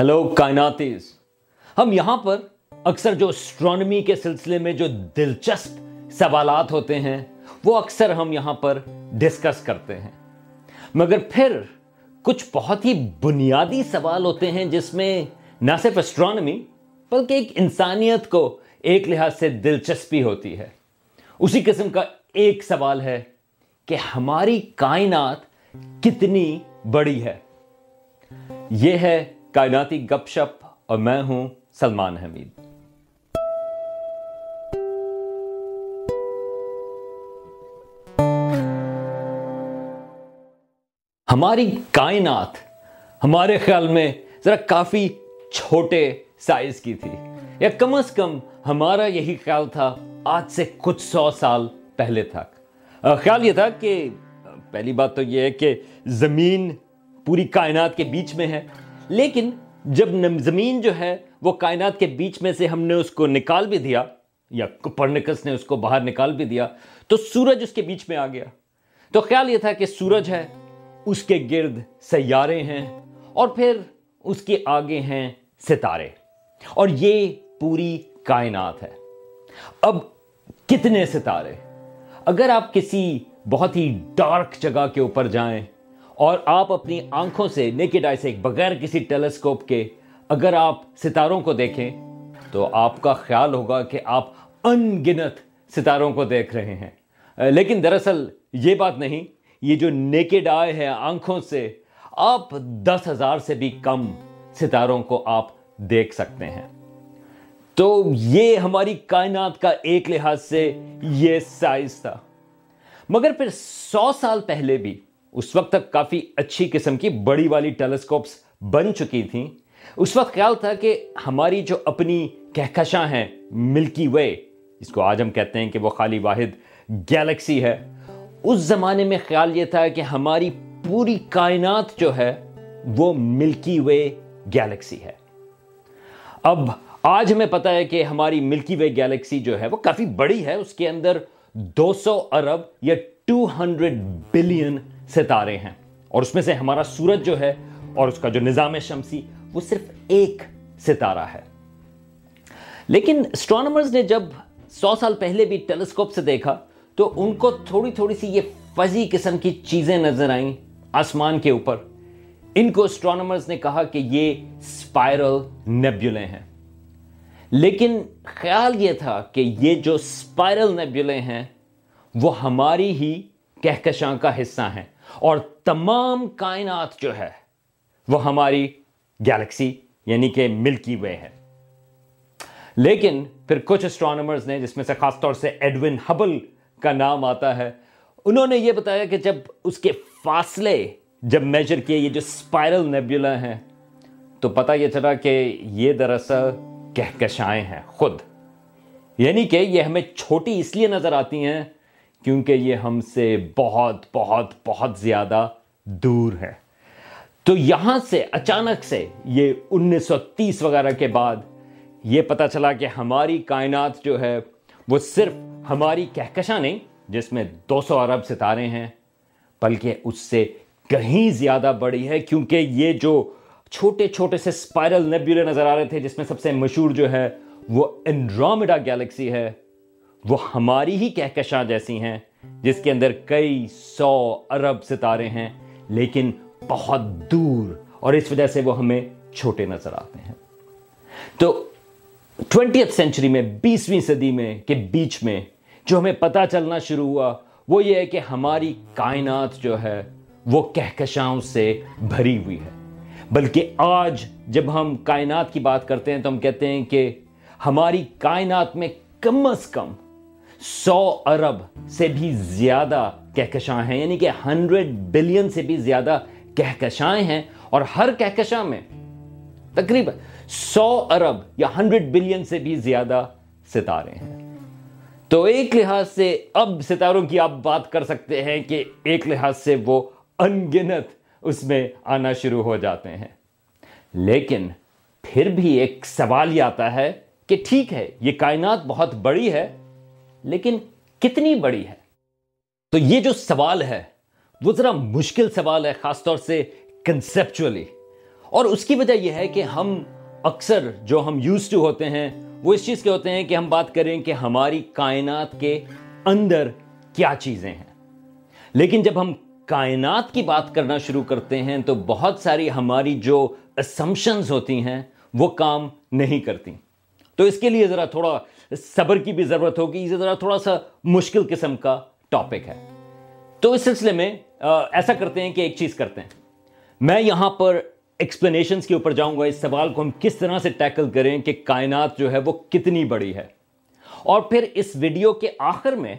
Hello کائناتیز ہم یہاں پر اکثر جو اسٹرانمی کے سلسلے میں جو دلچسپ سوالات ہوتے ہیں، وہ اکثر ہم یہاں پر ڈسکس کرتے ہیں۔ مگر پھر کچھ بہت ہی بنیادی سوال ہوتے ہیں، جس میں نہ صرف اسٹرانمی بلکہ ایک انسانیت کو ایک لحاظ سے دلچسپی ہوتی ہے۔ اسی قسم کا ایک سوال ہے کہ ہماری کائنات کتنی بڑی ہے۔ یہ ہے کائناتی گپ شپ اور میں ہوں سلمان حمید۔ ہماری کائنات ہمارے خیال میں ذرا کافی چھوٹے سائز کی تھی، یا کم از کم ہمارا یہی خیال تھا آج سے کچھ سو سال پہلے تک۔ خیال یہ تھا کہ پہلی بات تو یہ ہے کہ زمین پوری کائنات کے بیچ میں ہے۔ لیکن جب زمین جو ہے وہ کائنات کے بیچ میں سے ہم نے اس کو نکال بھی دیا، یا کپرنکس نے اس کو باہر نکال بھی دیا، تو سورج اس کے بیچ میں آ گیا۔ تو خیال یہ تھا کہ سورج ہے، اس کے گرد سیارے ہیں اور پھر اس کے آگے ہیں ستارے۔ اور یہ پوری کائنات ہے۔ اب کتنے ستارے؟ اگر آپ کسی بہت ہی ڈارک جگہ کے اوپر جائیں اور آپ اپنی آنکھوں سے نیکڈ آئی سے بغیر کسی ٹیلیسکوپ کے اگر آپ ستاروں کو دیکھیں تو آپ کا خیال ہوگا کہ آپ ان گنت ستاروں کو دیکھ رہے ہیں۔ لیکن دراصل یہ بات نہیں، یہ جو نیکڈ آئے ہے آنکھوں سے، آپ دس ہزار سے بھی کم ستاروں کو آپ دیکھ سکتے ہیں۔ تو یہ ہماری کائنات کا ایک لحاظ سے یہ سائز تھا۔ مگر پھر سو سال پہلے بھی اس وقت تک کافی اچھی قسم کی بڑی والی ٹیلیسکوپس بن چکی تھیں۔ اس وقت خیال تھا کہ ہماری جو اپنی کہکشاں ہیں، ملکی وے، اس کو آج ہم کہتے ہیں کہ وہ خالی واحد گیلیکسی ہے۔ اس زمانے میں خیال یہ تھا کہ ہماری پوری کائنات جو ہے، وہ ملکی وے گیلیکسی ہے۔ اب آج ہمیں پتا ہے کہ ہماری ملکی وے گیلیکسی جو ہے، وہ کافی بڑی ہے۔ اس کے اندر دو سو ارب یا ٹو ہنڈریڈ بلین ستارے ہیں۔ اور اس میں سے ہمارا سورج جو ہے اور اس کا جو نظام شمسی، وہ صرف ایک ستارہ ہے۔ لیکن اسٹرانومرز نے جب سو سال پہلے بھی ٹیلیسکوپ سے دیکھا، تو ان کو تھوڑی تھوڑی سی یہ فضی قسم کی چیزیں نظر آئیں آسمان کے اوپر۔ ان کو اسٹرانومرز نے کہا کہ یہ سپائرل نیبیولے ہیں۔ لیکن خیال یہ تھا کہ یہ جو سپائرل نیبیولے ہیں، وہ ہماری ہی کہکشاں کا حصہ ہیں۔ اور تمام کائنات جو ہے، وہ ہماری گیلیکسی یعنی کہ ملکی وے ہے۔ لیکن پھر کچھ اسٹرانومرز نے، جس میں سے خاص طور سے ایڈون ہبل کا نام آتا ہے، انہوں نے یہ بتایا کہ جب اس کے فاصلے جب میجر کیے، یہ جو سپائرل نیبیولا ہیں، تو پتہ یہ چلا کہ یہ دراصل کہکشائیں ہیں، خود۔ یعنی کہ یہ ہمیں چھوٹی اس لیے نظر آتی ہیں کیونکہ یہ ہم سے بہت بہت بہت زیادہ دور ہے۔ تو یہاں سے اچانک سے یہ انیس سو تیس وغیرہ کے بعد یہ پتہ چلا کہ ہماری کائنات جو ہے وہ صرف ہماری کہکشاں نہیں، جس میں دو سو ارب ستارے ہیں، بلکہ اس سے کہیں زیادہ بڑی ہے۔ کیونکہ یہ جو چھوٹے چھوٹے سے سپائرل نیبیولے نظر آ رہے تھے، جس میں سب سے مشہور جو ہے وہ انڈرومیڈا گیلیکسی ہے۔ وہ ہماری ہی کہکشاں جیسی ہیں، جس کے اندر کئی سو ارب ستارے ہیں، لیکن بہت دور اور اس وجہ سے وہ ہمیں چھوٹے نظر آتے ہیں۔ تو ٹوینٹیتھ سینچری میں، بیسویں صدی میں کے بیچ میں جو ہمیں پتہ چلنا شروع ہوا، وہ یہ ہے کہ ہماری کائنات جو ہے، وہ کہکشاؤں سے بھری ہوئی ہے۔ بلکہ آج جب ہم کائنات کی بات کرتے ہیں، تو ہم کہتے ہیں کہ ہماری کائنات میں کم از کم سو ارب سے بھی زیادہ کہکشاں ہیں یعنی کہ ہنڈریڈ بلین سے بھی زیادہ کہکشائیں ہیں، اور ہر کہکشاں میں تقریباً سو ارب یا ہنڈریڈ بلین سے بھی زیادہ ستارے ہیں۔ تو ایک لحاظ سے اب ستاروں کی آپ بات کر سکتے ہیں کہ ایک لحاظ سے وہ انگنت اس میں آنا شروع ہو جاتے ہیں۔ لیکن پھر بھی ایک سوال یہ آتا ہے کہ ٹھیک ہے، یہ کائنات بہت بڑی ہے لیکن کتنی بڑی ہے؟ تو یہ جو سوال ہے، وہ ذرا مشکل سوال ہے، خاص طور سے کنسپچولی اور اس کی وجہ یہ ہے کہ ہم اکثر جو ہم یوز ٹو ہوتے ہیں، وہ اس چیز کے ہوتے ہیں کہ ہم بات کریں کہ ہماری کائنات کے اندر کیا چیزیں ہیں۔ لیکن جب ہم کائنات کی بات کرنا شروع کرتے ہیں، تو بہت ساری ہماری جو اسمپشنز ہوتی ہیں، وہ کام نہیں کرتی۔ تو اس کے لیے ذرا تھوڑا صبر کی بھی ضرورت ہوگی، یہ ذرا تھوڑا سا مشکل قسم کا ٹاپک ہے۔ تو اس سلسلے میں ایسا کرتے ہیں کہ ایک چیز کرتے ہیں۔ میں یہاں پر ایکسپلینیشنز کے اوپر جاؤں گا، اس سوال کو ہم کس طرح سے ٹیکل کریں کہ کائنات جو ہے وہ کتنی بڑی ہے۔ اور پھر اس ویڈیو کے آخر میں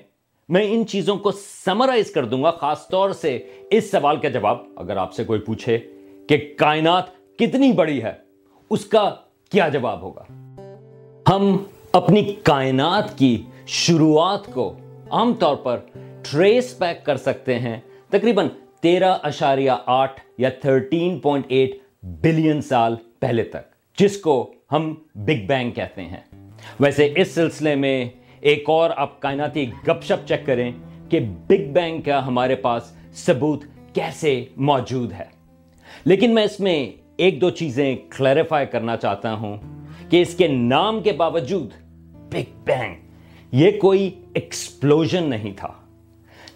میں ان چیزوں کو سمرائز کر دوں گا، خاص طور سے اس سوال کا جواب۔ اگر آپ سے کوئی پوچھے کہ کائنات کتنی بڑی ہے، اس کا کیا جواب ہوگا؟ ہم اپنی کائنات کی شروعات کو عام طور پر ٹریس پیک کر سکتے ہیں۔ تقریباً تیرہ اشاریہ آٹھ یا تھرٹین پوائنٹ ایٹ بلین سال پہلے تک، جس کو ہم بگ بینگ کہتے ہیں۔ ویسے اس سلسلے میں ایک اور آپ کائناتی گپ شپ چیک کریں کہ بگ بینگ کا ہمارے پاس ثبوت کیسے موجود ہے۔ لیکن میں اس میں ایک دو چیزیں کلیریفائی کرنا چاہتا ہوں۔ کہ اس کے نام کے باوجود بگ بینگ یہ کوئی ایکسپلوژن نہیں تھا۔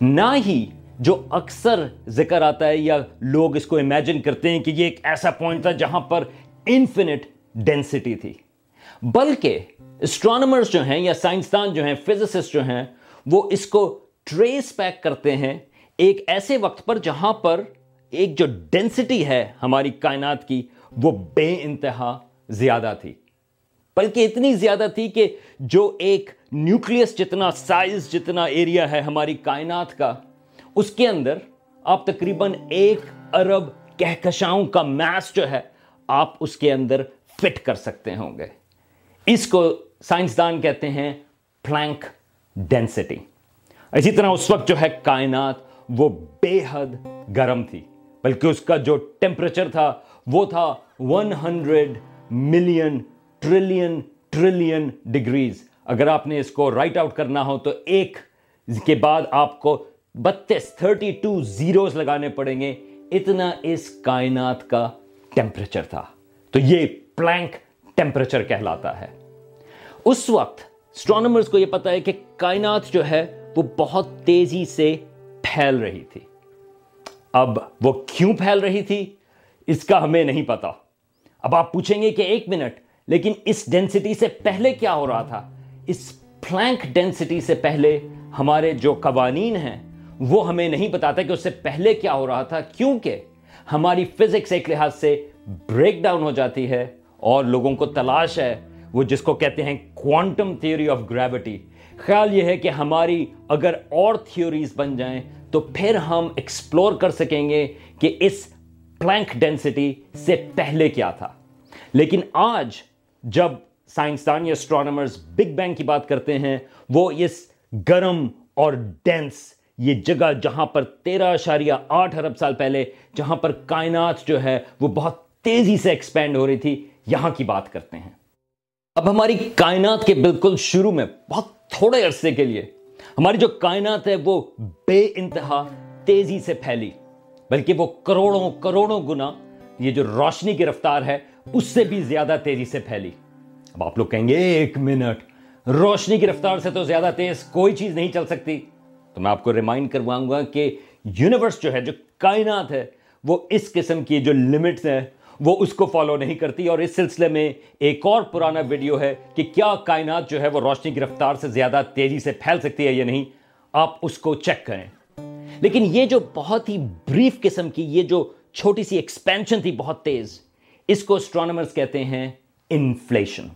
نہ ہی جو اکثر ذکر آتا ہے یا لوگ اس کو امیجن کرتے ہیں کہ یہ ایک ایسا پوائنٹ تھا جہاں پر انفینٹ ڈینسٹی تھی۔ بلکہ اسٹرانومرز جو ہیں یا سائنسدان جو ہیں فزسسٹ جو ہیں، وہ اس کو ٹریس پیک کرتے ہیں ایک ایسے وقت پر جہاں پر ایک جو ڈینسٹی ہے ہماری کائنات کی، وہ بے انتہا زیادہ تھی۔ بلکہ اتنی زیادہ تھی کہ جو ایک نیوکلیس جتنا سائز جتنا ایریا ہے ہماری کائنات کا، اس کے اندر آپ تقریباً ایک ارب کہکشاؤں کا میس جو ہے، آپ اس کے اندر فٹ کر سکتے ہوں گے۔ اس کو سائنسدان کہتے ہیں پلانک ڈینسٹی اسی طرح اس وقت جو ہے کائنات، وہ بے حد گرم تھی، بلکہ اس کا جو ٹیمپریچر تھا، وہ تھا one hundred million trillion trillion degrees اگر آپ نے اس کو رائٹ آؤٹ کرنا ہو تو ایک کے بعد آپ کو بتیس تھرٹی ٹو زیروز لگانے پڑیں گے۔ اتنا اس کائنات کا ٹیمپریچر تھا۔ تو یہ پلانک ٹیمپریچر کہلاتا ہے۔ اس وقت اسٹرانومرز کو یہ پتا ہے کہ کائنات جو ہے وہ بہت تیزی سے پھیل رہی تھی۔ اب وہ کیوں پھیل رہی تھی؟ اس کا ہمیں نہیں پتا۔ اب آپ پوچھیں گے کہ ایک منٹ لیکن اس ڈینسٹی سے پہلے کیا ہو رہا تھا؟ اس پلانک ڈینسٹی سے پہلے ہمارے جو قوانین ہیں، وہ ہمیں نہیں بتاتا کہ اس سے پہلے کیا ہو رہا تھا، کیونکہ ہماری فزکس ایک لحاظ سے بریک ڈاؤن ہو جاتی ہے اور لوگوں کو تلاش ہے، وہ جس کو کہتے ہیں کوانٹم تھیوری آف گریوٹی خیال یہ ہے کہ ہماری اگر اور تھیوریز بن جائیں تو پھر ہم ایکسپلور کر سکیں گے کہ اس پلانک ڈینسٹی سے پہلے کیا تھا۔ لیکن آج جب سائنسدان یا اسٹرانومرز بگ بینگ کی بات کرتے ہیں، وہ اس گرم اور ڈینس یہ جگہ جہاں پر تیرہ اشاریہ آٹھ ارب سال پہلے، جہاں پر کائنات جو ہے، وہ بہت تیزی سے ایکسپینڈ ہو رہی تھی، یہاں کی بات کرتے ہیں۔ اب ہماری کائنات کے بالکل شروع میں، بہت تھوڑے عرصے کے لیے، ہماری جو کائنات ہے، وہ بے انتہا تیزی سے پھیلی، بلکہ وہ کروڑوں کروڑوں گنا یہ جو روشنی کی رفتار ہے اس سے بھی زیادہ تیزی سے پھیلی۔ اب آپ لوگ کہیں گے، ایک منٹ۔ روشنی کی رفتار سے تو زیادہ تیز کوئی چیز نہیں چل سکتی۔ تو میں آپ کو ریمائنڈ کرواؤں گا کہ یونیورس جو ہے، جو کائنات ہے، وہ اس قسم کی جو لمٹس ہیں، وہ اس کو فالو نہیں کرتی۔ اور اس سلسلے میں ایک اور پرانا ویڈیو ہے کہ کیا کائنات جو ہے، وہ روشنی کی رفتار سے زیادہ تیزی سے پھیل سکتی ہے یا نہیں، آپ اس کو چیک کریں۔ لیکن یہ جو بہت ہی بریف قسم کی، یہ جو چھوٹی سی ایکسپینشن تھی، بہت تیز اس کو اسٹرانومرز کہتے ہیں انفلیشن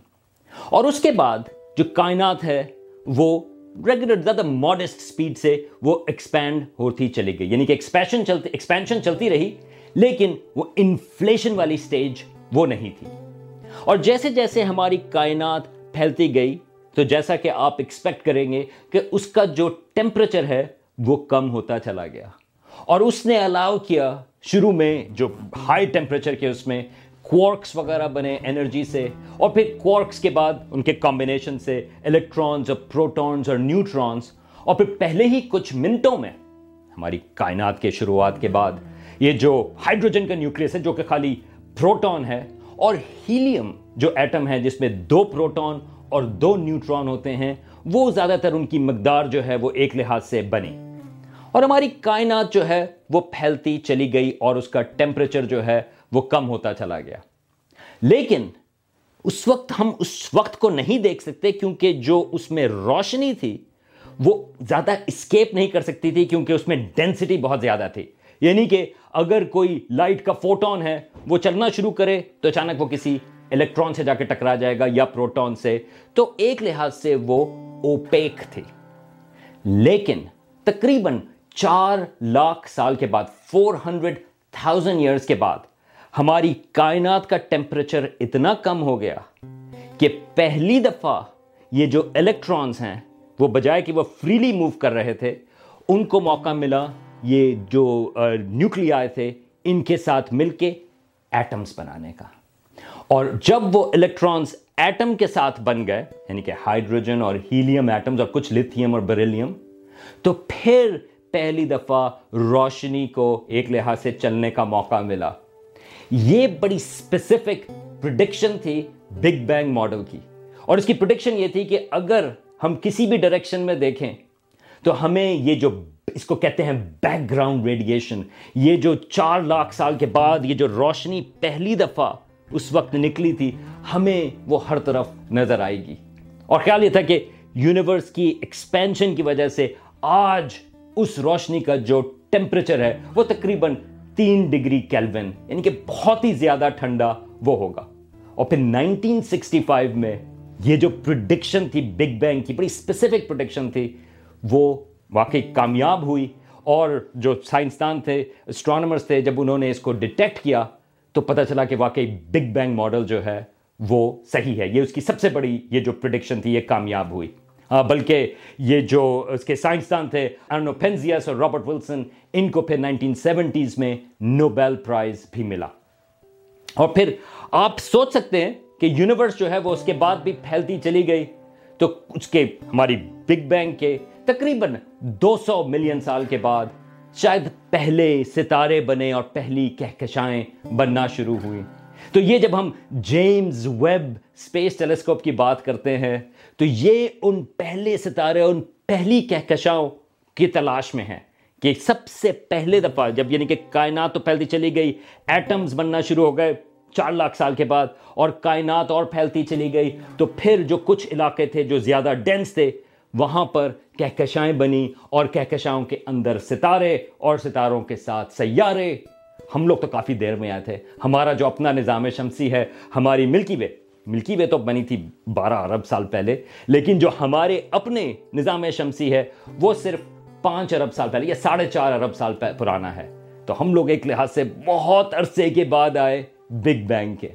اور اس کے بعد جو کائنات ہے، وہ ریگولر زیادہ ماڈسٹ سپیڈ سے وہ ایکسپینڈ ہوتی چلی گئی. یعنی کہ ایکسپینشن چلتی ایکسپینشن چلتی رہی، لیکن وہ انفلیشن والی سٹیج وہ نہیں تھی. اور جیسے جیسے ہماری کائنات پھیلتی گئی، تو جیسا کہ آپ ایکسپیکٹ کریں گے کہ اس کا جو ٹیمپریچر ہے، وہ کم ہوتا چلا گیا. اور اس نے الاؤ کیا شروع میں جو ہائی ٹیمپریچر کے اس میں کوارکس وغیرہ بنے انرجی سے، اور پھر کوارکس کے بعد ان کے کمبینیشن سے الیکٹرانز اور پروٹونز اور نیوٹرانز اور پھر پہلے ہی کچھ منٹوں میں ہماری کائنات کے شروعات کے بعد یہ جو ہائیڈروجن کا نیوکلیس ہے، جو کہ خالی پروٹون ہے، اور ہیلیم جو ایٹم ہے، جس میں دو پروٹون اور دو نیوٹرون ہوتے ہیں، وہ زیادہ تر ان کی مقدار جو ہے وہ ایک لحاظ سے بنی۔ اور ہماری کائنات جو ہے وہ پھیلتی چلی گئی، اور اس کا ٹیمپریچر جو ہے وہ کم ہوتا چلا گیا۔ لیکن اس وقت ہم اس وقت کو نہیں دیکھ سکتے کیونکہ جو اس میں روشنی تھی، وہ زیادہ اسکیپ نہیں کر سکتی تھی کیونکہ اس میں ڈینسٹی بہت زیادہ تھی۔ یعنی کہ اگر کوئی لائٹ کا فوٹون ہے، وہ چلنا شروع کرے تو اچانک وہ کسی الیکٹرون سے جا کے ٹکرا جائے گا یا پروٹون سے۔ تو ایک لحاظ سے وہ اوپیک تھی۔ لیکن تقریباً چار لاکھ سال کے بعد فور ہنڈریڈ تھاؤزینڈ ایئرس کے بعد ہماری کائنات کا ٹیمپریچر اتنا کم ہو گیا کہ پہلی دفعہ یہ جو الیکٹرانز ہیں، وہ بجائے کہ وہ فریلی موو کر رہے تھے، ان کو موقع ملا یہ جو نیوکلی آئے تھے، ان کے ساتھ مل کے ایٹمز بنانے کا۔ اور جب وہ الیکٹرانز ایٹم کے ساتھ بن گئے یعنی کہ ہائیڈروجن اور ہیلیم ایٹمز اور کچھ لتھیم اور بریلیم تو پھر پہلی دفعہ روشنی کو ایک لحاظ سے چلنے کا موقع ملا۔ یہ بڑی اسپیسیفک پروڈکشن تھی بگ بینگ ماڈل کی۔ اور اس کی پروڈکشن یہ تھی کہ اگر ہم کسی بھی ڈائریکشن میں دیکھیں تو ہمیں یہ جو اس کو کہتے ہیں بیک گراؤنڈ ریڈیشن یہ جو چار لاکھ سال کے بعد یہ جو روشنی پہلی دفعہ اس وقت نکلی تھی، ہمیں وہ ہر طرف نظر آئے گی۔ اور خیال یہ تھا کہ یونیورس کی ایکسپینشن کی وجہ سے آج اس روشنی کا جو ٹیمپریچر ہے، وہ تقریباً تین ڈگری کیلون یعنی کہ بہت ہی زیادہ ٹھنڈا وہ ہوگا۔ اور پھر نائنٹین سکسٹی فائیو میں یہ جو پروڈکشن تھی بگ بینگ کی، بڑی اسپیسیفک پروڈکشن تھی، وہ واقعی کامیاب ہوئی۔ اور جو سائنسدان تھے اسٹرانومرس تھے، جب انہوں نے اس کو ڈیٹیکٹ کیا، تو پتہ چلا کہ واقعی بگ بینگ ماڈل جو ہے، وہ صحیح ہے۔ یہ اس کی سب سے بڑی، یہ جو پروڈکشن تھی، یہ کامیاب ہوئی۔ ہاں، بلکہ یہ جو اس کے سائنسدان تھے ارنو پینزیس اور رابرٹ ولسن ان کو پھر نائنٹین سیونٹیز میں نوبیل پرائز بھی ملا۔ اور پھر آپ سوچ سکتے ہیں کہ یونیورس جو ہے وہ اس کے بعد بھی پھیلتی چلی گئی۔ تو اس کے ہماری بگ بینگ کے تقریباً دو سو ملین سال کے بعد شاید پہلے ستارے بنے اور پہلی کہکشائیں بننا شروع ہوئی تو یہ جب ہم جیمز ویب اسپیس ٹیلیسکوپ کی بات کرتے ہیں تو یہ ان پہلے ستارے ان پہلی کہکشاؤں کی تلاش میں ہیں کہ سب سے پہلے دفعہ جب یعنی کہ کائنات تو پھیلتی چلی گئی، ایٹمز بننا شروع ہو گئے چار لاکھ سال کے بعد اور کائنات اور پھیلتی چلی گئی، تو پھر جو کچھ علاقے تھے جو زیادہ ڈینس تھے، وہاں پر کہکشائیں بنی اور کہکشاؤں کے اندر ستارے اور ستاروں کے ساتھ سیارے۔ ہم لوگ تو کافی دیر میں آئے تھے۔ ہمارا جو اپنا نظام شمسی ہے، ہماری ملکی وے ملکی وے تو بنی تھی بارہ ارب سال پہلے، لیکن جو ہمارے اپنے نظام شمسی ہے، وہ صرف پانچ ارب سال پہلے یا ساڑھے چار ارب سال پرانا ہے۔ تو ہم لوگ ایک لحاظ سے بہت عرصے کے بعد آئے بگ بینگ کے۔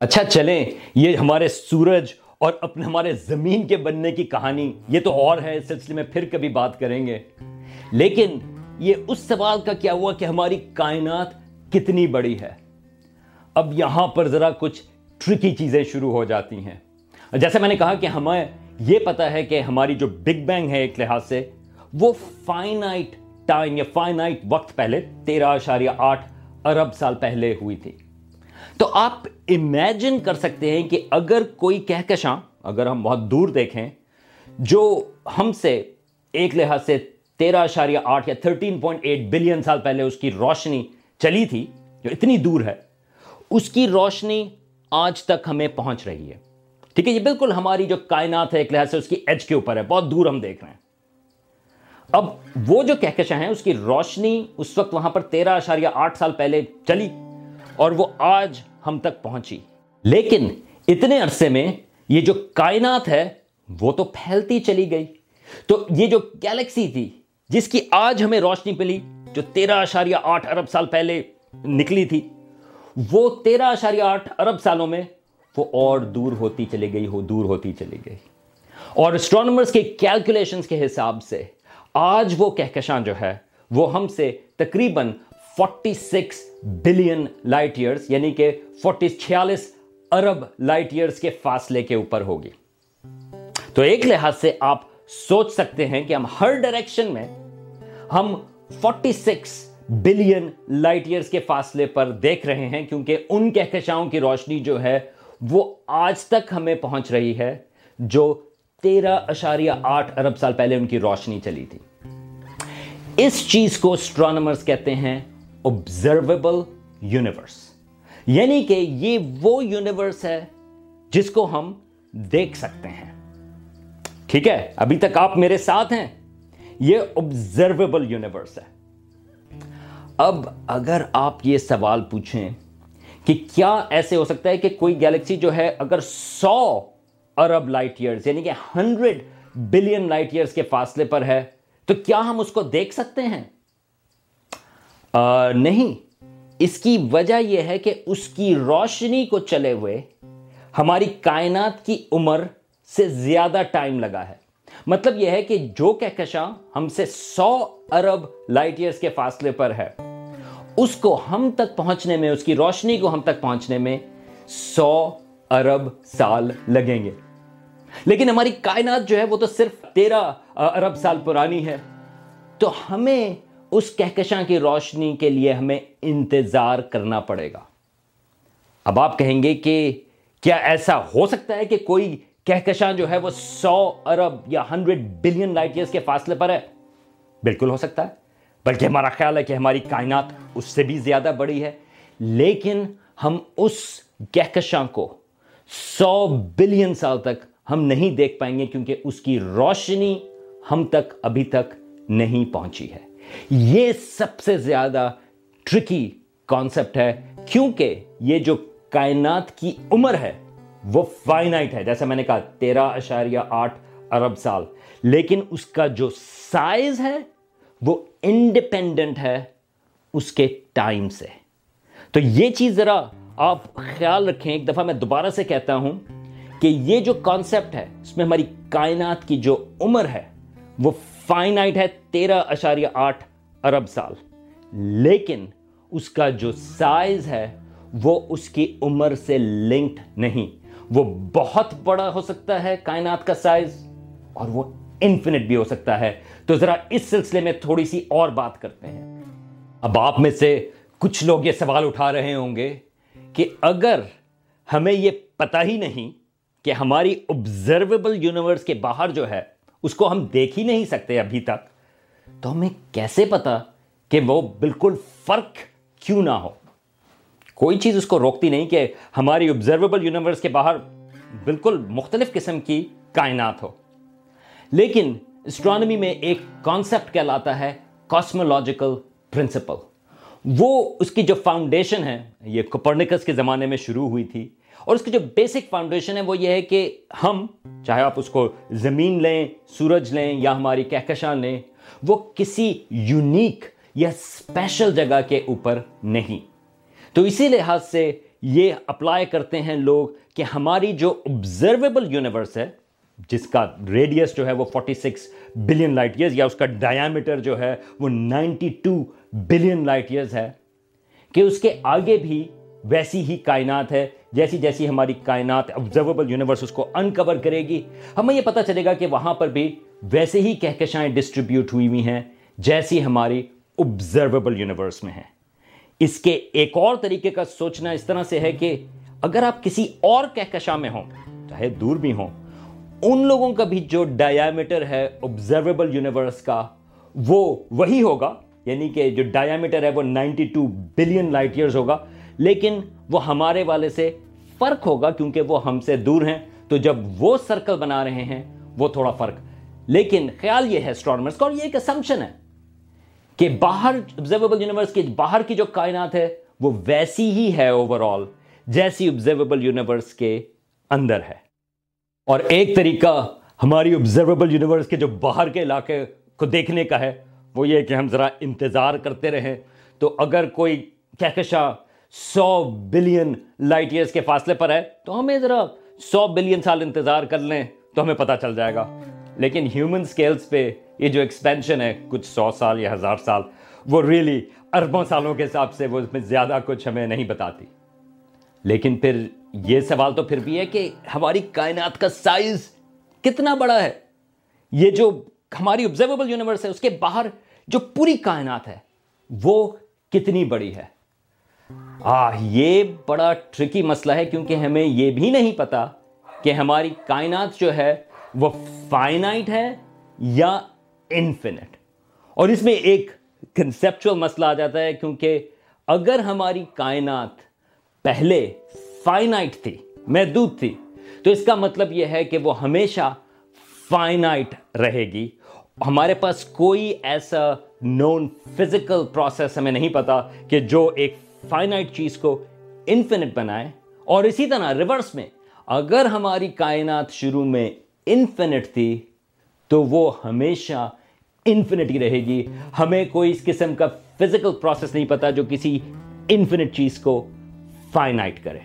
اچھا چلیں، یہ ہمارے سورج اور اپنے ہمارے زمین کے بننے کی کہانی، یہ تو اور ہے، اس سلسلے میں پھر کبھی بات کریں گے۔ لیکن یہ اس سوال کا کیا ہوا کہ ہماری کائنات کتنی بڑی ہے؟ اب یہاں پر ذرا کچھ ٹرکی چیزیں شروع ہو جاتی ہیں۔ جیسے میں نے کہا کہ ہمیں یہ پتا ہے کہ ہماری جو بگ بینگ ہے ایک لحاظ سے، وہ فائنائٹ ٹائم یا فائنائٹ وقت پہلے، تیرہ اشاریہ آٹھ ارب سال پہلے ہوئی تھی۔ تو آپ امیجن کر سکتے ہیں کہ اگر کوئی کہکشاں، اگر ہم بہت دور دیکھیں، جو ہم سے ایک لحاظ سے تیرہ اشاریہ آٹھ یا تھرٹین پوائنٹ ایٹ بلین سال پہلے اس کی روشنی چلی تھی، جو اتنی دور ہے، اس کی روشنی آج تک ہمیں پہنچ رہی ہے۔ ٹھیک ہے یہ بالکل ہماری جو کائنات ہے، ایک لحاظ سے اس کی ایج کے اوپر ہے۔ بہت دور ہم دیکھ رہے ہیں۔ اب وہ جو کہکشاں ہیں، اس کی روشنی اس وقت وہاں پر تیرہ اشاریہ آٹھ سال پہلے چلی اور وہ آج ہم تک پہنچی۔ لیکن اتنے عرصے میں یہ جو کائنات ہے، وہ تو پھیلتی چلی گئی۔ تو یہ جو گیلیکسی تھی، جس کی آج ہمیں روشنی پلی جو تیرہ اشاریہ آٹھ ارب سال پہلے نکلی تھی وہ تیرہ اشاریہ آٹھ ارب سالوں میں وہ اور دور ہوتی چلی گئی ہو دور ہوتی چلی گئی۔ اور اسٹرانومرز کے کیلکولیشنز کے حساب سے آج وہ کہکشاں جو ہے، وہ ہم سے تقریباً forty six billion light years یعنی کہ فورٹی چھیالیس ارب لائٹ ایئرس کے فاصلے کے اوپر ہوگی۔ تو ایک لحاظ سے آپ سوچ سکتے ہیں کہ ہم ہر ڈائریکشن میں ہم 46 بلین لائٹ ایئرز کے فاصلے پر دیکھ رہے ہیں، کیونکہ ان کہکشاؤں کی روشنی جو ہے، وہ آج تک ہمیں پہنچ رہی ہے، جو تیرہ اشاریہ آٹھ ارب سال پہلے ان کی روشنی چلی تھی۔ اس چیز کو اسٹرانومرز کہتے ہیں اوبزرویبل یونیورس یعنی کہ یہ وہ یونیورس ہے جس کو ہم دیکھ سکتے ہیں۔ ٹھیک ہے؟ ابھی تک آپ میرے ساتھ ہیں۔ یہ اوبزرویبل یونیورس ہے۔ اب اگر آپ یہ سوال پوچھیں کہ کیا ایسے ہو سکتا ہے کہ کوئی گیلیکسی جو ہے اگر سو ارب لائٹ ایئرز یعنی کہ ہنڈریڈ بلین لائٹ ایئرز کے فاصلے پر ہے، تو کیا ہم اس کو دیکھ سکتے ہیں؟ نہیں۔ اس کی وجہ یہ ہے کہ اس کی روشنی کو چلے ہوئے ہماری کائنات کی عمر سے زیادہ ٹائم لگا ہے۔ مطلب یہ ہے کہ جو کہکشاں ہم سے سو ارب لائٹ ایئرز کے فاصلے پر ہے، اس کو ہم تک پہنچنے میں، اس کی روشنی کو ہم تک پہنچنے میں سو ارب سال لگیں گے۔ لیکن ہماری کائنات جو ہے، وہ تو صرف تیرہ ارب سال پرانی ہے۔ تو ہمیں اس کہکشاں کی روشنی کے لیے ہمیں انتظار کرنا پڑے گا۔ اب آپ کہیں گے کہ کیا ایسا ہو سکتا ہے کہ کوئی کہکشاں جو ہے وہ سو ارب یا ہنڈریڈ بلین لائٹ کے فاصلے پر ہے۔ بالکل ہو سکتا ہے، بلکہ ہمارا خیال ہے کہ ہماری کائنات اس سے بھی زیادہ بڑی ہے۔ لیکن ہم اس کہکشاں کو سو بلین سال تک ہم نہیں دیکھ پائیں گے کیونکہ اس کی روشنی ہم تک ابھی تک نہیں پہنچی ہے۔ یہ سب سے زیادہ ٹرکی کانسیپٹ ہے، کیونکہ یہ جو کائنات کی عمر ہے وہ فائنائٹ ہے۔ جیسے میں نے کہا، تیرہ اشاریہ آٹھ ارب سال۔ لیکن اس کا جو سائز ہے، وہ انڈیپینڈنٹ ہے اس کے ٹائم سے۔ تو یہ چیز ذرا آپ خیال رکھیں۔ ایک دفعہ میں دوبارہ سے کہتا ہوں کہ یہ جو کانسیپٹ ہے، اس میں ہماری کائنات کی جو عمر ہے، وہ فائنائٹ ہے، تیرہ اشاریہ آٹھ ارب سال۔ لیکن اس کا جو سائز ہے، وہ اس کی عمر سے لنکڈ نہیں۔ وہ بہت بڑا ہو سکتا ہے کائنات کا سائز اور وہ انفینٹ بھی ہو سکتا ہے۔ تو ذرا اس سلسلے میں تھوڑی سی اور بات کرتے ہیں۔ اب آپ میں سے کچھ لوگ یہ سوال اٹھا رہے ہوں گے کہ اگر ہمیں یہ پتا ہی نہیں کہ ہماری اوبزرویبل یونیورس کے باہر جو ہے، اس کو ہم دیکھ ہی نہیں سکتے ابھی تک، تو ہمیں کیسے پتا کہ وہ بالکل فرق کیوں نہ ہو؟ کوئی چیز اس کو روکتی نہیں کہ ہماری اوبزرویبل یونیورس کے باہر بالکل مختلف قسم کی کائنات ہو۔ لیکن اسٹرانومی میں ایک کانسیپٹ کہلاتا ہے کاسمولوجیکل پرنسپل وہ اس کی جو فاؤنڈیشن ہے، یہ کپرنکس کے زمانے میں شروع ہوئی تھی۔ اور اس کی جو بیسک فاؤنڈیشن ہے، وہ یہ ہے کہ ہم، چاہے آپ اس کو زمین لیں، سورج لیں یا ہماری کہکشاں لیں، وہ کسی یونیک یا اسپیشل جگہ کے اوپر نہیں۔ تو اسی لحاظ سے یہ اپلائی کرتے ہیں لوگ کہ ہماری جو آبزرویبل یونیورس ہے، جس کا ریڈیس جو ہے وہ 46 بلین لائٹ ایئرز یا اس کا ڈائیامیٹر جو ہے وہ 92 بلین لائٹ ایئرز ہے، کہ اس کے آگے بھی ویسی ہی کائنات ہے، جیسی جیسی ہماری کائنات آبزرویبل یونیورس اس کو انکور کرے گی۔ ہمیں یہ پتہ چلے گا کہ وہاں پر بھی ویسے ہی کہکشائیں ڈسٹریبیوٹ ہوئی ہوئی ہیں، جیسی ہماری آبزرویبل یونیورس میں ہیں۔ اس کے ایک اور طریقے کا سوچنا اس طرح سے ہے کہ اگر آپ کسی اور کہکشاں میں ہوں، چاہے دور بھی ہوں، ان لوگوں کا بھی جو ڈائیامیٹر ہے آبزرویبل یونیورس کا، وہ وہی ہوگا یعنی کہ جو ڈائیامیٹر ہے وہ ninety two billion light years ہوگا، لیکن وہ ہمارے والے سے فرق ہوگا کیونکہ وہ ہم سے دور ہیں، تو جب وہ سرکل بنا رہے ہیں، وہ تھوڑا فرق۔ لیکن خیال یہ ہے اسٹرانومرس کا، اور یہ ایک اسمپشن ہے۔ کہ باہر آبزرویبل یونیورس کی باہر کی جو کائنات ہے، وہ ویسی ہی ہے اوور آل جیسی آبزرویبل یونیورس کے اندر ہے۔ اور ایک طریقہ ہماری آبزرویبل یونیورس کے جو باہر کے علاقے کو دیکھنے کا ہے، وہ یہ کہ ہم ذرا انتظار کرتے رہیں۔ تو اگر کوئی کہکشاں سو بلین لائٹ ایئرس کے فاصلے پر ہے، تو ہمیں ذرا سو بلین سال انتظار کر لیں، تو ہمیں پتہ چل جائے گا۔ لیکن ہیومن سکیلز پہ یہ جو ایکسپینشن ہے، کچھ سو سال یا ہزار سال، وہ ریلی اربوں سالوں کے حساب سے وہ اس میں زیادہ کچھ ہمیں نہیں بتاتی۔ لیکن پھر یہ سوال تو پھر بھی ہے کہ ہماری کائنات کا سائز کتنا بڑا ہے؟ یہ جو ہماری آبزرویبل یونیورس ہے، اس کے باہر جو پوری کائنات ہے، وہ کتنی بڑی ہے؟ آ یہ بڑا ٹرکی مسئلہ ہے کیونکہ ہمیں یہ بھی نہیں پتا کہ ہماری کائنات جو ہے وہ فائنائٹ ہے یا انفینٹ اور اس میں ایک کنسپچل مسئلہ آ جاتا ہے کیونکہ اگر ہماری کائنات پہلے فائنائٹ تھی، محدود تھی، تو اس کا مطلب یہ ہے کہ وہ ہمیشہ فائنائٹ رہے گی۔ ہمارے پاس کوئی ایسا نون فزیکل پروسیس ہمیں نہیں پتا کہ جو ایک فائنائٹ چیز کو انفینٹ بنائے۔ اور اسی طرح ریورس میں، اگر ہماری کائنات شروع میں انفینٹ تھی تو وہ ہمیشہ انفینٹ ہی رہے گی ہمیں کوئی اس قسم کا فزیکل پروسیس نہیں پتا جو کسی انفینٹ چیز کو فائنائٹ کرے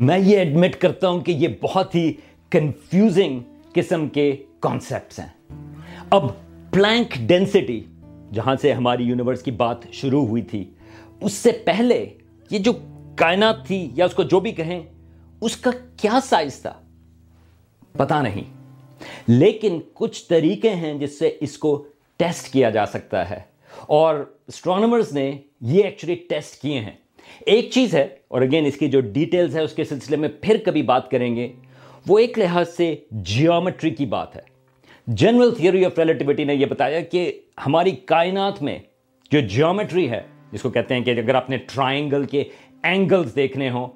میں یہ ایڈمٹ کرتا ہوں کہ یہ بہت ہی کنفیوزنگ قسم کے کانسیپٹس ہیں اب پلانک ڈینسٹی جہاں سے ہماری یونیورس کی بات شروع ہوئی تھی اس سے پہلے یہ جو کائنات تھی یا اس کو جو بھی کہیں اس کا کیا سائز تھا پتا نہیں۔ لیکن کچھ طریقے ہیں جس سے اس کو ٹیسٹ کیا جا سکتا ہے۔ اور اسٹرانومرز نے یہ ایکچولی ٹیسٹ کیے ہیں۔ ایک چیز ہے، اور اگین اس کی جو ڈیٹیلز ہے اس کے سلسلے میں پھر کبھی بات کریں گے۔ وہ ایک لحاظ سے جیومیٹری کی بات ہے۔ جنرل تھیوری آف ریلیٹیوٹی نے یہ بتایا کہ ہماری کائنات میں جو جیومیٹری ہے، جس کو کہتے ہیں کہ اگر آپ نے ٹرائنگل کے اینگلز دیکھنے ہوں،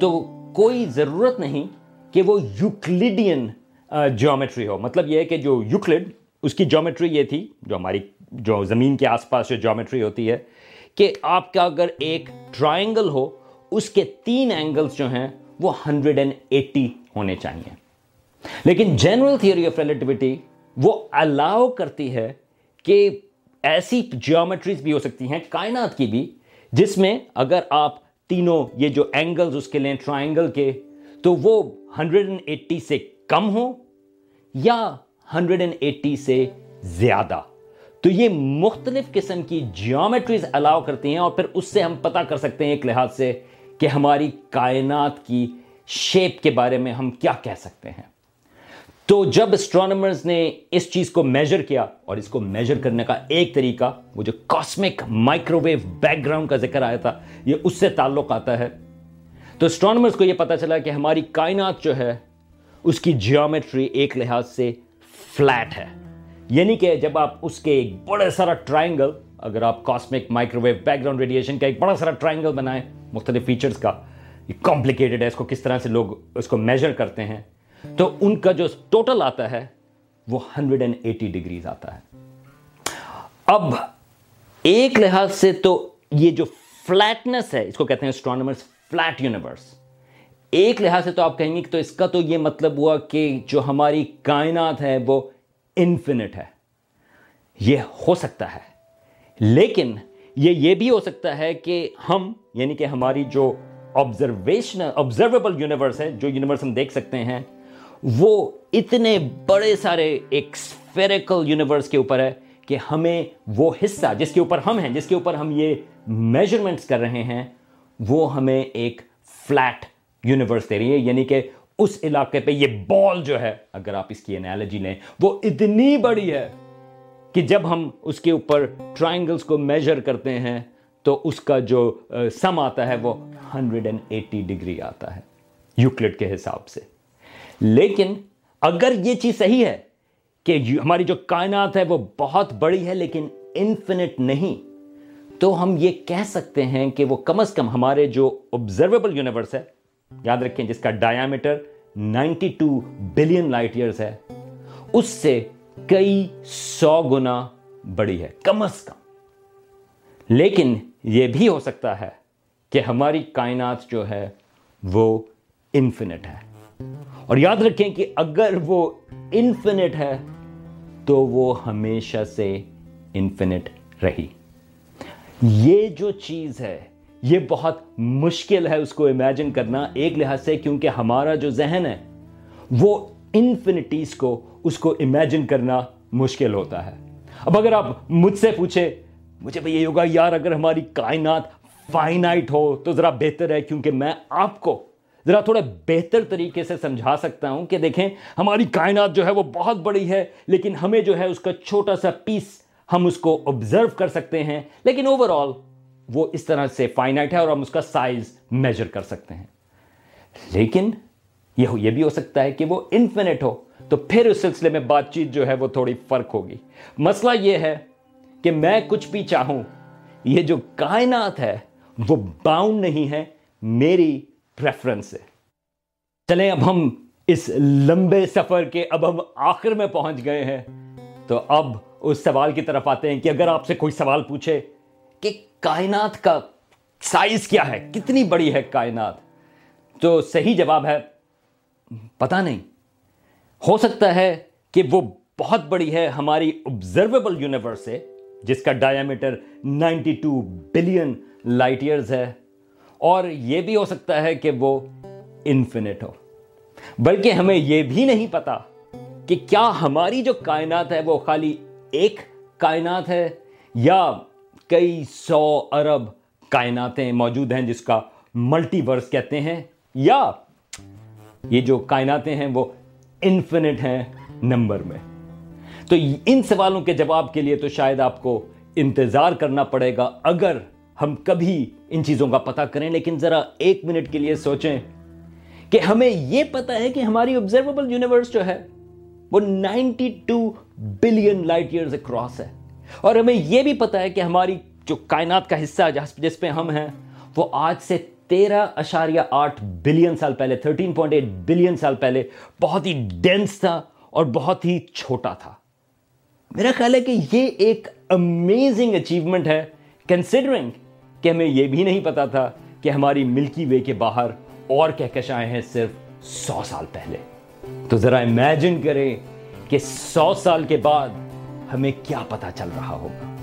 تو کوئی ضرورت نہیں کہ وہ یوکلیڈین جیومیٹری ہو۔ مطلب یہ ہے کہ جو یوکلڈ، اس کی جیومیٹری یہ تھی، جو ہماری، جو زمین کے آس پاس جو جیومیٹری ہوتی ہے، کہ آپ کا اگر ایک ٹرائنگل ہو، اس کے تین اینگلز جو ہیں، وہ ہنڈریڈ اینڈ ایٹی ہونے چاہیے۔ لیکن جنرل تھیوری آف ریلیٹیوٹی وہ الاؤ کرتی ہے کہ ایسی جیومیٹریز بھی ہو سکتی ہیں، کائنات کی بھی، جس میں اگر آپ تینوں یہ جو اینگلز اس کے لیں ٹرائنگل کے تو وہ ہنڈریڈ اینڈ ایٹی سے کم ہو یا ہنڈریڈ اینڈ ایٹی سے زیادہ؟ تو یہ مختلف قسم کی جیومیٹریز الاؤ کرتی ہیں اور پھر اس سے ہم پتا کر سکتے ہیں ایک لحاظ سے کہ ہماری کائنات کی شیپ کے بارے میں ہم کیا کہہ سکتے ہیں۔ تو جب اسٹرانومرز نے اس چیز کو میجر کیا اور اس کو میجر کرنے کا ایک طریقہ، وہ جو cosmic microwave background کا ذکر آیا تھا، یہ اس سے تعلق آتا ہے۔ تو اسٹرانومرز کو یہ پتا چلا کہ ہماری کائنات جو ہے، اس کی جیومیٹری ایک لحاظ سے فلیٹ ہے۔ یعنی کہ جب آپ اس کے ایک بڑا سارا ٹرائنگل اگر آپ cosmic microwave background radiation کا ایک بڑا سارا ٹرائنگل بنائیں، مختلف فیچرز کا، یہ کمپلیکیٹڈ ہے، اس کو کس طرح سے لوگ اس کو میجر کرتے ہیں، تو ان کا جو ٹوٹل آتا ہے، وہ ہنڈریڈ اینڈ ایٹی ڈگریز آتا ہے۔ اب ایک لحاظ سے تو یہ جو فلیٹنس ہے، اس کو کہتے ہیں اسٹرانومرز فلیٹ یونیورس ایک لحاظ سے تو آپ کہیں گے کہ تو اس کا تو یہ مطلب ہوا کہ جو ہماری کائنات ہے وہ انفینٹ ہے. یہ ہو سکتا ہے. لیکن یہ یہ بھی ہو سکتا ہے کہ ہم یعنی کہ ہماری جو آبزرویشن آبزرویبل یونیورس ہے، جو یونیورس ہم دیکھ سکتے ہیں، وہ اتنے بڑے سارے ایک سفیریکل یونیورس کے اوپر ہے کہ ہمیں وہ حصہ جس کے اوپر ہم ہیں، جس کے اوپر ہم یہ میجرمنٹس کر رہے ہیں وہ ہمیں ایک فلیٹ یونیورس دے رہی ہے یعنی کہ اس علاقے پہ یہ بال جو ہے، اگر آپ اس کی انالوجی لیں، وہ اتنی بڑی ہے کہ جب ہم اس کے اوپر ٹرائنگلز کو میجر کرتے ہیں، تو اس کا جو سم آتا ہے، وہ ہنڈریڈ اینڈ ایٹی ڈگری آتا ہے یوکلٹ کے حساب سے۔ لیکن اگر یہ چیز صحیح ہے کہ ہماری جو کائنات ہے، وہ بہت بڑی ہے، لیکن انفینٹ نہیں تو ہم یہ کہہ سکتے ہیں کہ وہ کم از کم ہمارے جو آبزرویبل یونیورس ہے، یاد رکھیں جس کا diameter ninety two billion light years ہے، اس سے کئی سو گنا بڑی ہے، کم از کم۔ لیکن یہ بھی ہو سکتا ہے کہ ہماری کائنات جو ہے، وہ انفینٹ ہے۔ اور یاد رکھیں کہ اگر وہ انفینٹ ہے، تو وہ ہمیشہ سے انفینٹ رہی۔ یہ جو چیز ہے، یہ بہت مشکل ہے اس کو امیجن کرنا ایک لحاظ سے، کیونکہ ہمارا جو ذہن ہے، وہ انفینٹیز کو، اس کو امیجن کرنا مشکل ہوتا ہے۔ اب اگر آپ مجھ سے پوچھے مجھے بھائی یہ ہوگا، یار اگر ہماری کائنات فائنائٹ ہو، تو ذرا بہتر ہے، کیونکہ میں آپ کو ذرا تھوڑا بہتر طریقے سے سمجھا سکتا ہوں کہ دیکھیں، ہماری کائنات جو ہے وہ بہت بڑی ہے، لیکن ہمیں جو ہے اس کا چھوٹا سا پیس ہم اس کو آبزرو کر سکتے ہیں، لیکن اوور آل وہ اس طرح سے فائنائٹ ہے اور ہم اس کا سائز میجر کر سکتے ہیں۔ لیکن یہ بھی ہو سکتا ہے کہ وہ انفینٹ ہو، تو پھر اس سلسلے میں بات چیت جو ہے وہ تھوڑی فرق ہوگی۔ مسئلہ یہ ہے کہ میں کچھ بھی چاہوں، یہ جو کائنات ہے، وہ باؤنڈ نہیں ہے میری پریفرنس سے۔ چلیں، اب ہم اس لمبے سفر کے، اب ہم آخر میں پہنچ گئے ہیں۔ تو اب اس سوال کی طرف آتے ہیں کہ اگر آپ سے کوئی سوال پوچھے کہ کائنات کا سائز کیا ہے؟ کتنی بڑی ہے کائنات؟ تو صحیح جواب ہے پتا نہیں۔ ہو سکتا ہے کہ وہ بہت بڑی ہے ہماری آبزرویبل یونیورس سے، جس کا diameter ninety two billion light years ہے۔ اور یہ بھی ہو سکتا ہے کہ وہ انفینٹ ہو۔ بلکہ ہمیں یہ بھی نہیں پتا کہ کیا ہماری جو کائنات ہے وہ خالی ایک کائنات ہے یا کئی سو ارب کائناتیں موجود ہیں جس کا ملٹی ورس کہتے ہیں، یا یہ جو کائناتیں ہیں وہ انفینٹ ہیں نمبر میں۔ تو ان سوالوں کے جواب کے لیے تو شاید آپ کو انتظار کرنا پڑے گا۔ اگر ہم کبھی ان چیزوں کا پتہ کریں، لیکن ذرا ایک منٹ کے لیے سوچیں کہ ہمیں یہ پتا ہے کہ ہماری آبزرویبل یونیورس جو ہے وہ ninety two billion light years across ہے۔ اور ہمیں یہ بھی پتا ہے کہ ہماری جو کائنات کا حصہ جس پہ ہم ہیں، وہ آج سے تیرہ اشاریہ آٹھ بلین سال پہلے، تھرٹین پوائنٹ ایٹ بلین سال پہلے بہت ہی ڈینس تھا اور بہت ہی چھوٹا تھا۔ میرا خیال ہے کہ یہ ایک امیزنگ اچیومنٹ ہے کنسیڈرنگ کہ ہمیں یہ بھی نہیں پتا تھا کہ ہماری ملکی وے کے باہر اور کہکشائیں ہیں صرف سو سال پہلے۔ تو ذرا امیجن کریں کہ سو سال کے بعد ہمیں کیا پتا چل رہا ہوگا۔